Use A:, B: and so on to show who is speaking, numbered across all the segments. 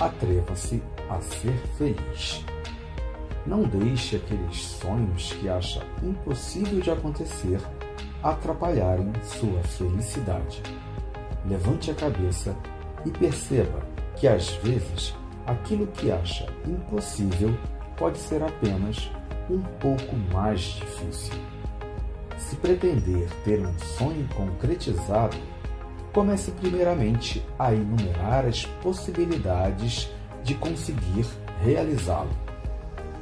A: atreva-se a ser feliz. Não deixe aqueles sonhos que acha impossível de acontecer atrapalharem sua felicidade. Levante a cabeça e perceba que às vezes aquilo que acha impossível pode ser apenas um pouco mais difícil. Se pretender ter um sonho concretizado, comece primeiramente a enumerar as possibilidades de conseguir realizá-lo,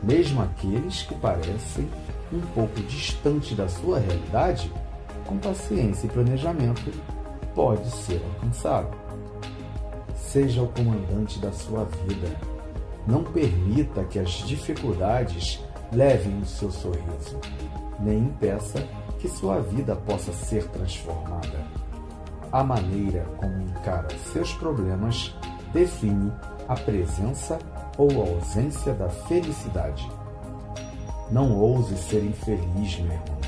A: mesmo aqueles que parecem um pouco distantes da sua realidade, com paciência e planejamento, pode ser alcançado. Seja o comandante da sua vida. Não permita que as dificuldades levem o seu sorriso, nem impeça que sua vida possa ser transformada. A maneira como encara seus problemas define a presença ou a ausência da felicidade. Não ouse ser infeliz, meu irmão.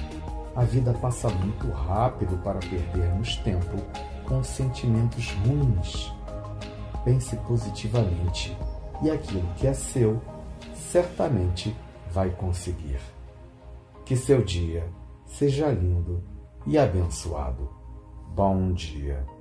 A: A vida passa muito rápido para perdermos tempo com sentimentos ruins. Pense positivamente e aquilo que é seu certamente vai conseguir. Que seu dia seja lindo e abençoado. Bom dia.